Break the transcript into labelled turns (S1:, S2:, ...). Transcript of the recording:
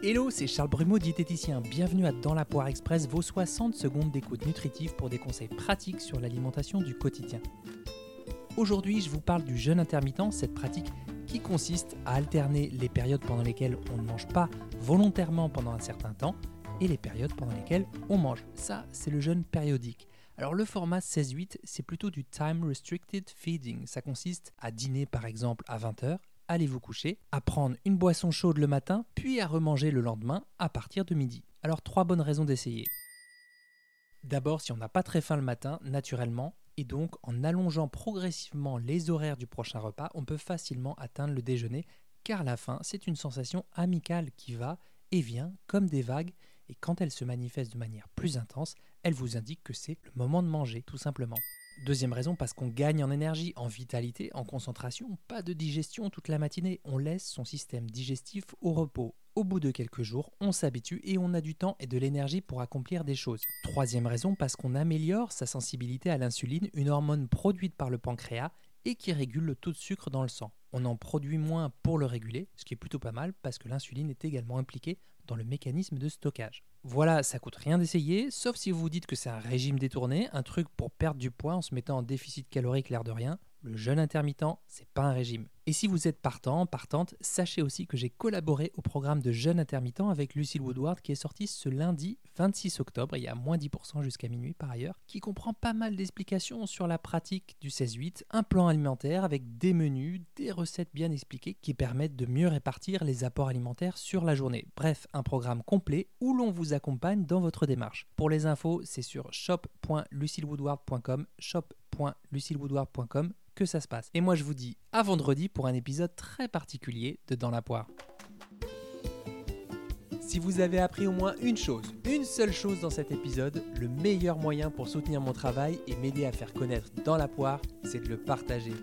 S1: Hello, c'est Charles Brumeau, diététicien. Bienvenue à Dans la Poire Express, vos 60 secondes d'écoute nutritive pour des conseils pratiques sur l'alimentation du quotidien. Aujourd'hui, je vous parle du jeûne intermittent, cette pratique qui consiste à alterner les périodes pendant lesquelles on ne mange pas volontairement pendant un certain temps et les périodes pendant lesquelles on mange. Ça, c'est le jeûne périodique. Alors le format 16-8, c'est plutôt du time restricted feeding. Ça consiste à dîner par exemple à 20h allez vous coucher, à prendre une boisson chaude le matin, puis à remanger le lendemain à partir de midi. Alors trois bonnes raisons d'essayer. D'abord, si on n'a pas très faim le matin, naturellement, et donc en allongeant progressivement les horaires du prochain repas, on peut facilement atteindre le déjeuner, car la faim, c'est une sensation amicale qui va et vient comme des vagues, et quand elle se manifeste de manière plus intense, elle vous indique que c'est le moment de manger, tout simplement. Deuxième raison, parce qu'on gagne en énergie, en vitalité, en concentration, pas de digestion toute la matinée, on laisse son système digestif au repos. Au bout de quelques jours, on s'habitue et on a du temps et de l'énergie pour accomplir des choses. Troisième raison, parce qu'on améliore sa sensibilité à l'insuline, une hormone produite par le pancréas et qui régule le taux de sucre dans le sang. On en produit moins pour le réguler, ce qui est plutôt pas mal parce que l'insuline est également impliquée dans le mécanisme de stockage. Voilà, ça coûte rien d'essayer, sauf si vous vous dites que c'est un régime détourné, un truc pour perdre du poids en se mettant en déficit calorique l'air de rien. Le jeûne intermittent, c'est pas un régime. Et si vous êtes partant, partante, sachez aussi que j'ai collaboré au programme de jeûne intermittent avec Lucille Woodward qui est sorti ce lundi 26 octobre, il y a moins 10% jusqu'à minuit par ailleurs, qui comprend pas mal d'explications sur la pratique du 16-8, un plan alimentaire avec des menus, des recettes bien expliquées qui permettent de mieux répartir les apports alimentaires sur la journée. Bref, un programme complet où l'on vous accompagne dans votre démarche. Pour les infos, c'est sur shop.lucillewoodward.com, shop.lucillewoodward.com que ça se passe. Et moi je vous dis à vendredi pour un épisode très particulier de Dans la poire. Si vous avez appris au moins une chose, une seule chose dans cet épisode, le meilleur moyen pour soutenir mon travail et m'aider à faire connaître Dans la poire, c'est de le partager.